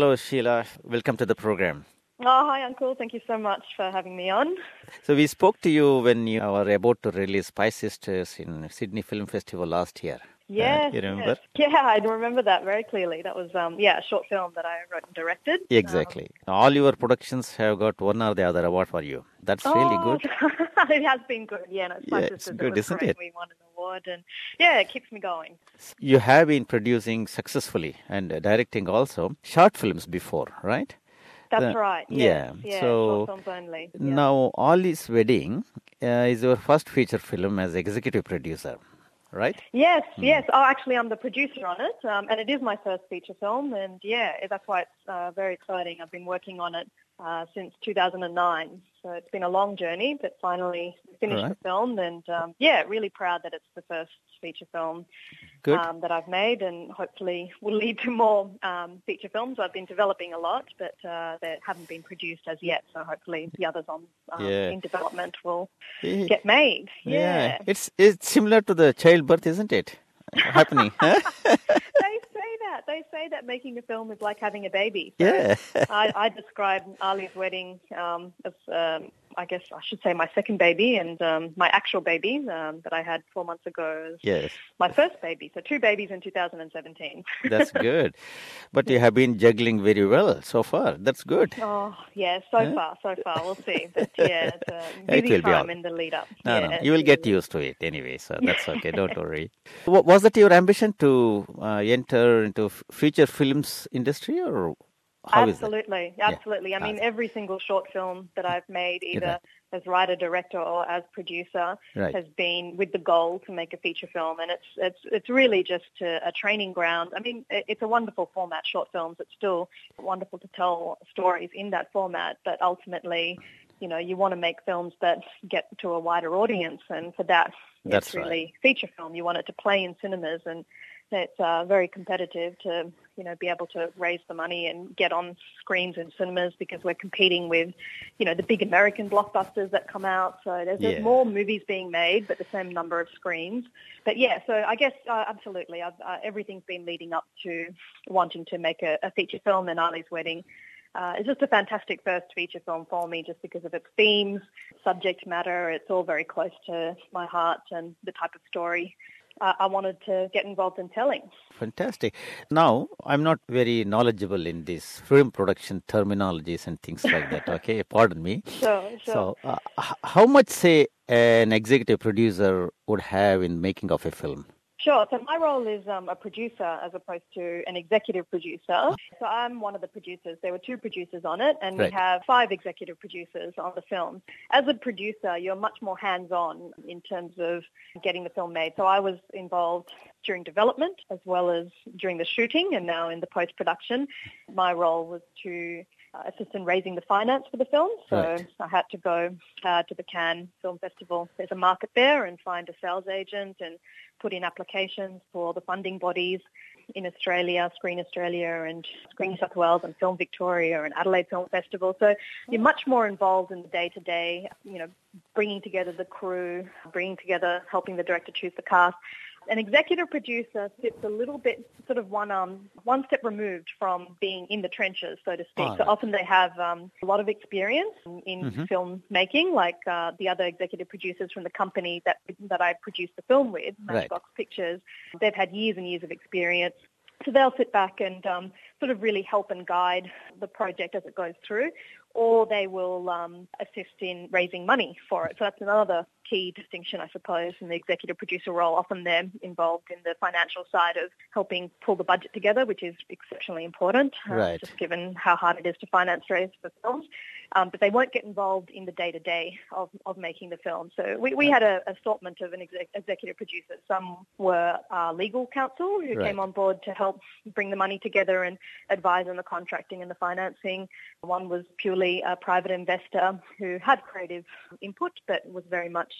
Hello, Sheila. Welcome to the program. Oh, hi, Uncle. Thank you so much for having me on. So, we spoke to you when you were about to release Spy Sisters in Sydney Film Festival last year. Yes, Uh, you remember? yes. Yeah, I remember that very clearly. That was, um, yeah, a short film that I wrote and directed. Exactly. All your productions have got one or the other award for you. That's really Oh, good. it has been good. Yeah, no, Spy Yeah, it's good, isn't great. it? We won an award, and yeah, it keeps me going. You have been producing successfully and uh, directing also short films before, right? That's The- right. yeah, Yes, yeah, so short films only. Yeah. Now, Ali's Wedding uh, is your first feature film as executive producer, right? Yes, Hmm. yes. Oh, actually, I'm the producer on it, um, and it is my first feature film, and yeah, that's why it's uh, very exciting. I've been working on it uh, since 2009, so it's been a long journey, but finally finished Right. the film, and um, yeah, really proud that it's the first feature film um, that I've made, and hopefully will lead to more um, feature films. I've been developing a lot, but uh, that haven't been produced as yet, so hopefully the others on um, Yeah. in development will get made. yeah. It's it's similar to the childbirth, isn't it? Happening. huh? they say that. They say that making a film is like having a baby. So Yeah. I, I describe Ali's wedding um, as, um, I guess I should say, my second baby, and um, my actual baby um, that I had four months ago yes. my first baby. So two babies in 2017. That's good. But you have been juggling very well so far. That's good. oh, yeah, so Huh? far, so far. We'll see. But yeah, it's a It busy will be all- in the lead up. No, yeah, no, you will get used to it anyway, so that's okay. Don't worry. Was that your ambition to uh, enter into future films industry, or how that? absolutely, Yeah. absolutely. I mean, every single short film that I've made, either as writer, director, or as producer, Right. has been with the goal to make a feature film, and it's it's it's really just a, a training ground. I mean, it- it's a wonderful format, short films. It's still wonderful to tell stories in that format, but ultimately, you know, you want to make films that get to a wider audience, and for that, That's it's right. really feature film. You want it to play in cinemas, and it's uh, very competitive to you know be able to raise the money and get on screens in cinemas because we're competing with you know the big American blockbusters that come out. So there's, Yeah. there's more movies being made, but the same number of screens. But yeah, so I guess uh, absolutely, I've, uh, everything's been leading up to wanting to make a, a feature film, and Ali's wedding. Uh, it's just a fantastic first feature film for me just because of its themes, subject matter. It's all very close to my heart and the type of story I wanted to get involved in telling. Fantastic. Now, I'm not very knowledgeable in this film production terminologies and things like that. Okay, pardon me. Sure, sure. So, uh, h- how much say an executive producer would have in making of a film? Sure. So my role is um, a producer as opposed to an executive producer. So I'm one of the producers. There were two producers on it, and Right. we have five executive producers on the film. As a producer, you're much more hands-on in terms of getting the film made. So I was involved during development as well as during the shooting, and now in the post-production. My role was to uh, assist in raising the finance for the film. So Right. I had to go uh, to the Cannes Film Festival. There's a market there and find a sales agent and put in applications for the funding bodies in Australia, Screen Australia and Screen New South Wales and Film Victoria and Adelaide Film Festival. So you're much more involved in the day-to-day, you know, bringing together the crew, bringing together, helping the director choose the cast. An executive producer sits a little bit sort of one um one step removed from being in the trenches, so to speak. Ah, so right. often they have um, a lot of experience in, Mhm. film making, like uh, the other executive producers from the company that that I produced the film with, Right. Matchbox Pictures. They've had years and years of experience. So they'll sit back and um, sort of really help and guide the project as it goes through, or they will um, assist in raising money for it. So that's another key distinction, I suppose, in the executive producer role. Often they're involved in the financial side of helping pull the budget together, which is exceptionally important, uh, Right. just given how hard it is to finance raise for films. Um, but they won't get involved in the day-to-day of, of making the film. So we, we had a assortment of an exec, executive producers. Some were uh, legal counsel who Right. came on board to help bring the money together and advise on the contracting and the financing. One was purely a private investor who had creative input but was very much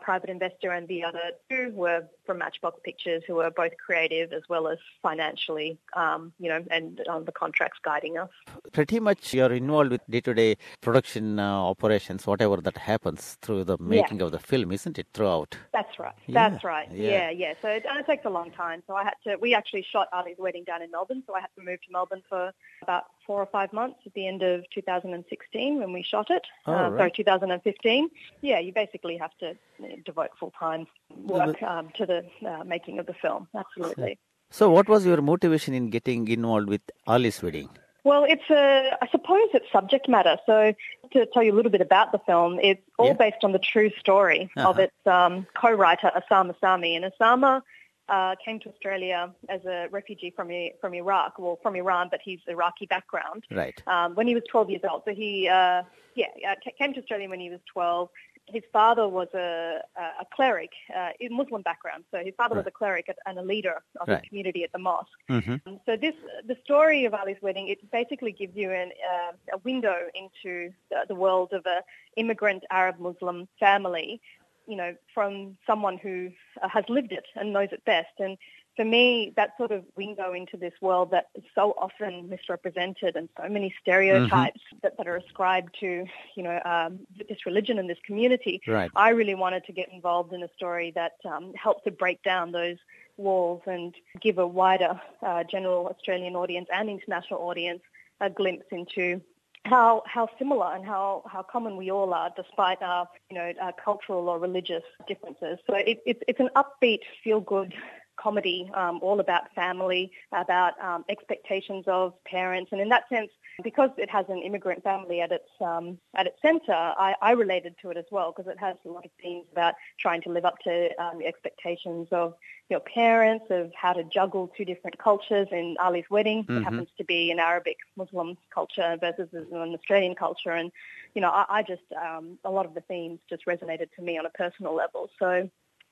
private investor and the other two were from Matchbox Pictures, who were both creative as well as financially, um, you know, and on the contracts guiding us. Pretty much you're involved with day-to-day production uh, operations, whatever that happens through the making yeah. of the film, isn't it, throughout? That's right. Yeah. That's right. Yeah. yeah, yeah. So it, and it takes a long time. So I had to, we actually shot Ali's wedding down in Melbourne, so I had to move to Melbourne for about four or five months at the end of 2016 when we shot it. Oh, uh, right. Sorry, 2015. Yeah, you basically have to devote full time work um, to the uh, making of the film. Absolutely. So, what was your motivation in getting involved with Ali's wedding? Well, it's a, I suppose it's subject matter. So to tell you a little bit about the film, it's all Yeah. based on the true story of Uh-huh. its um, co-writer Osama Sami. And Osama uh, came to Australia as a refugee from from Iraq, well, from Iran, but he's Iraqi background. Right. Um, when he was 12 years old, so he, uh, yeah, uh, came to Australia when he was 12. His father was a, a a cleric, uh, in Muslim background. So his father was a cleric and a leader of Right. the community at the mosque. hmm Um, So this, the story of Ali's wedding, it basically gives you an, uh, a window into the, the world of an immigrant Arab Muslim family, you know, from someone who uh, has lived it and knows it best. And for me, that sort of window into this world that is so often misrepresented and so many stereotypes that, that are ascribed to, you know, um, this religion and this community. Right. I really wanted to get involved in a story that um, helped to break down those walls and give a wider uh, general Australian audience and international audience a glimpse into how how similar and how, how common we all are, despite our you know our cultural or religious differences. So it, it's it's an upbeat, feel good comedy, um, all about family, about um, expectations of parents, and in that sense, because it has an immigrant family at its um, at its centre, I, I related to it as well because it has a lot of themes about trying to live up to um, the expectations of your parents, of how to juggle two different cultures. In Ali's wedding, Mhm. it happens to be an Arabic Muslim culture versus an Australian culture, and you know, I, I just um, a lot of the themes just resonated to me on a personal level. So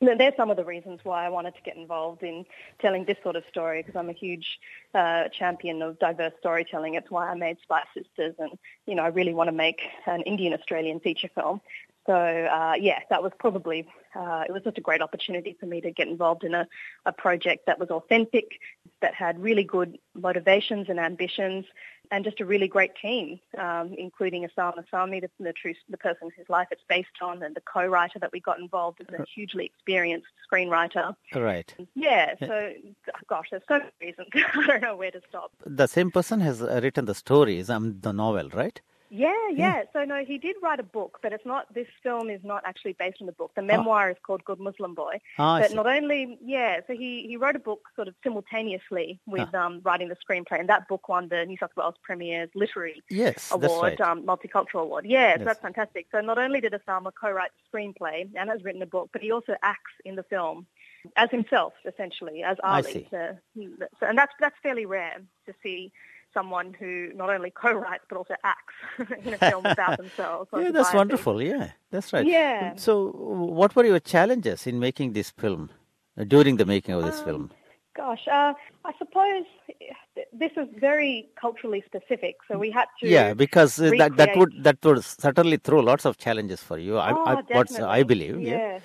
know, there's some of the reasons why I wanted to get involved in telling this sort of story because I'm a huge uh, champion of diverse storytelling. It's why I made Spice Sisters, and you know, I really want to make an Indian Australian feature film. So uh, yeah, that was probably uh, it was just a great opportunity for me to get involved in a, a project that was authentic, that had really good motivations and ambitions, and just a really great team, um, including Osama Sami, the, the true the person whose life it's based on, and the co-writer that we got involved is a hugely experienced screenwriter. Right. Yeah, so gosh, there's so many reasons. I don't know where to stop. The same person has uh, written the stories, um, the novel, right? Yeah, yeah. So no, he did write a book, but it's not. This film is not actually based on the book. The memoir is called Good Muslim Boy. Ah, I but not only, yeah. So he he wrote a book sort of simultaneously with um, writing the screenplay, and that book won the New South Wales Premier's Literary Yes, Award, right. um, Multicultural Award. Yeah, so that's fantastic. So not only did Osama co-write the screenplay and has written a book, but he also acts in the film as himself, essentially, as I Ali. see. So, so, and that's that's fairly rare to see someone who not only co-writes but also acts in a film about themselves. yeah, that's wonderful. Yeah, that's right. Yeah. So, what were your challenges in making this film? uh, During the making of this Um, film? Gosh, uh, I suppose this is very culturally specific, so we had to. Yeah, because uh, that that would that would certainly throw lots of challenges for you. I, Oh, I. I believe. Yeah. Yeah.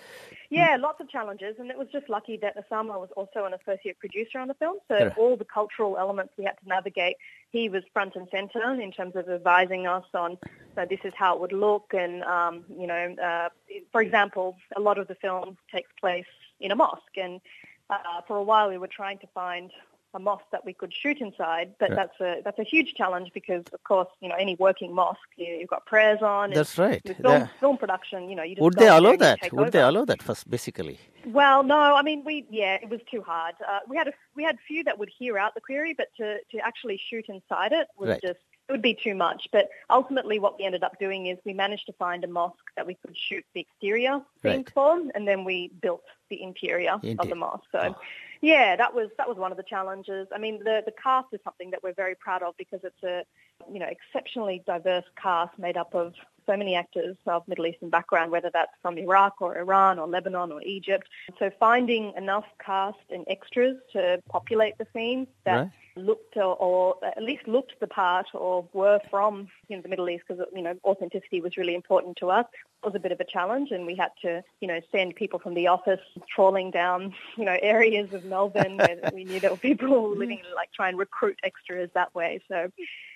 Yeah, lots of challenges, and it was just lucky that Osama was also an associate producer on the film. So Right. all the cultural elements we had to navigate, he was front and center in terms of advising us on, so this is how it would look, and um, you know, uh, for example, a lot of the film takes place in a mosque, and uh, for a while we were trying to find a mosque that we could shoot inside, but Right. that's a that's a huge challenge because, of course, you know, any working mosque, you, you've got prayers on. and That's right. Film, Yeah. film production, you know, you just Would they allow that? Would they allow that first, basically? Well, no, I mean, we yeah, it was too hard. Uh, we had a we had few that would hear out the query, but to to actually shoot inside it was Right. just it would be too much. But ultimately, what we ended up doing is we managed to find a mosque that we could shoot the exterior scenes Right. for, and then we built the interior of the mosque. So. Oh. Yeah, that was that was one of the challenges. I mean, the the cast is something that we're very proud of because it's a you know exceptionally diverse cast made up of so many actors of Middle Eastern background, whether that's from Iraq or Iran or Lebanon or Egypt. So finding enough cast and extras to populate the scenes that Right. Looked or, or at least looked the part or were from you know, the Middle East because you know authenticity was really important to us. It was a bit of a challenge, and we had to you know send people from the office trawling down you know areas of Melbourne where we knew there were people living like try and recruit extras that way. So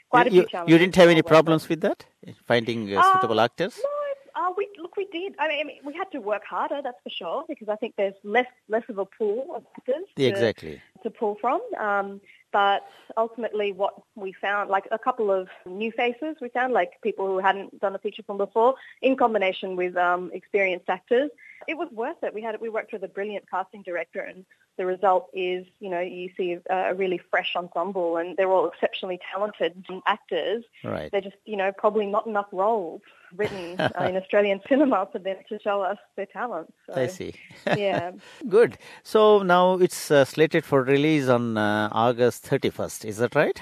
quite a you, few challenges. you didn't have any problems with that? Finding uh, suitable Uh, actors? No, uh, we look, we did. I mean, I mean, we had to work harder, that's for sure, because I think there's less less of a pool of actors to, Exactly. to pull from. Um, but ultimately, what we found, like a couple of new faces, we found like people who hadn't done a feature film before, in combination with um, experienced actors. It was worth it. We had we worked with a brilliant casting director, and the result is, you know, you see a, a really fresh ensemble, and they're all exceptionally talented actors. Right. They're just, you know, probably not enough roles written uh, in Australian cinema for them to show us their talent. So, I see. yeah. Good. So now it's uh, slated for release on uh, August 31st. Is that right?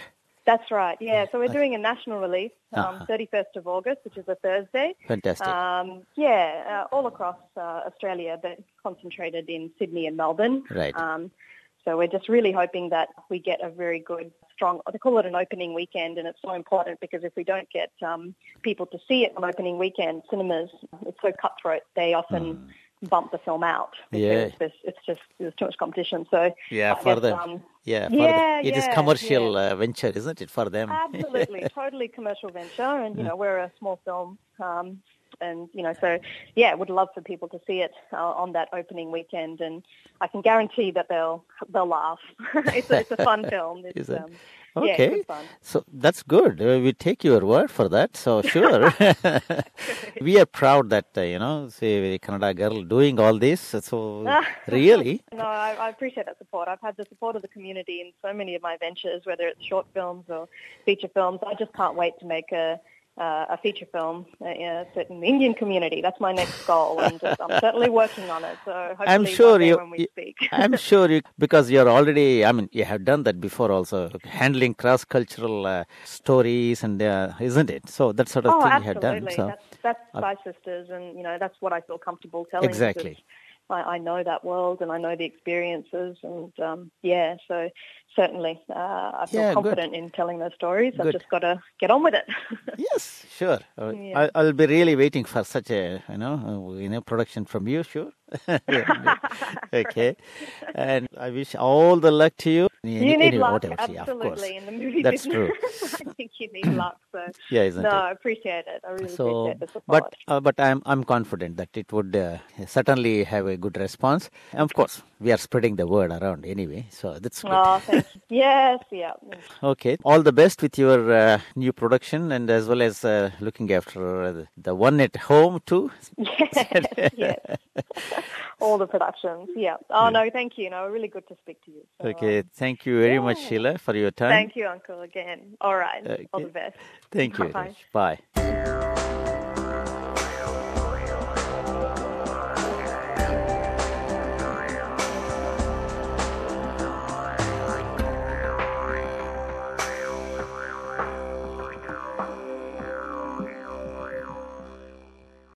That's right. Yeah. So we're doing a national release, um, Uh-huh. 31st of August, which is a Thursday. Fantastic. Um, yeah, uh, all across uh, Australia, but concentrated in Sydney and Melbourne. Right. Um, so we're just really hoping that we get a very good, strong. They call it an opening weekend, and it's so important because if we don't get um, people to see it on opening weekend, cinemas it's so cutthroat. They often bump the film out. Yeah. there's, it's just there's too much competition. So yeah, I for them. um, yeah, for yeah, them. It is yeah, commercial uh, venture, isn't it, for them? Absolutely, totally commercial venture, and you know we're a small film, um, and you know so yeah, would love for people to see it uh, on that opening weekend, and I can guarantee that they'll they'll laugh. it's, a, it's a fun film. It's, Is it? Um, Yeah, Okay. fun. So that's good. Uh, we take your word for that. So sure, we are proud that uh, you know, say Kannada girl doing all this. So really, No, I, I appreciate that support. I've had the support of the community in so many of my ventures, whether it's short films or feature films. I just can't wait to make a uh, a feature film uh, in the Indian community. That's my next goal, and I'm certainly working on it. So hopefully I'm sure you. when we speak. I'm sure you because you're already. I mean, you have done that before, also handling cross-cultural uh, stories, and uh, isn't it? So that sort of oh, thing absolutely. you have done. So That's that's Five Sisters, and you know that's what I feel comfortable telling. Exactly. I, I know that world and I know the experiences, and um, yeah, so certainly uh, I feel Yeah, good. confident in telling those stories. I've just got to get on with it. yes, sure. Yeah. I, I'll be really waiting for such a you know uh, you know production from you. Sure. okay. And I wish all the luck to you. Any- you need luck, whatever, yeah, of absolutely, in the movie That's business. true. I think you need luck. So Yeah, isn't no, it? I appreciate it. I really So, appreciate the support. but uh, but I'm I'm confident that it would uh, certainly have a good response. And of course, we are spreading the word around anyway, so that's good. oh, thank you. Yes, yeah. Okay, all the best with your uh, new production, and as well as uh, looking after the- the one at home too. Yes, yes. All the productions, yeah. Oh, no, thank you. No, really good to speak to you. So, Okay, um, thank you very much. Sheila, for your time. Thank you, Uncle, again. All right. All the best. Thank you. Bye. Bye.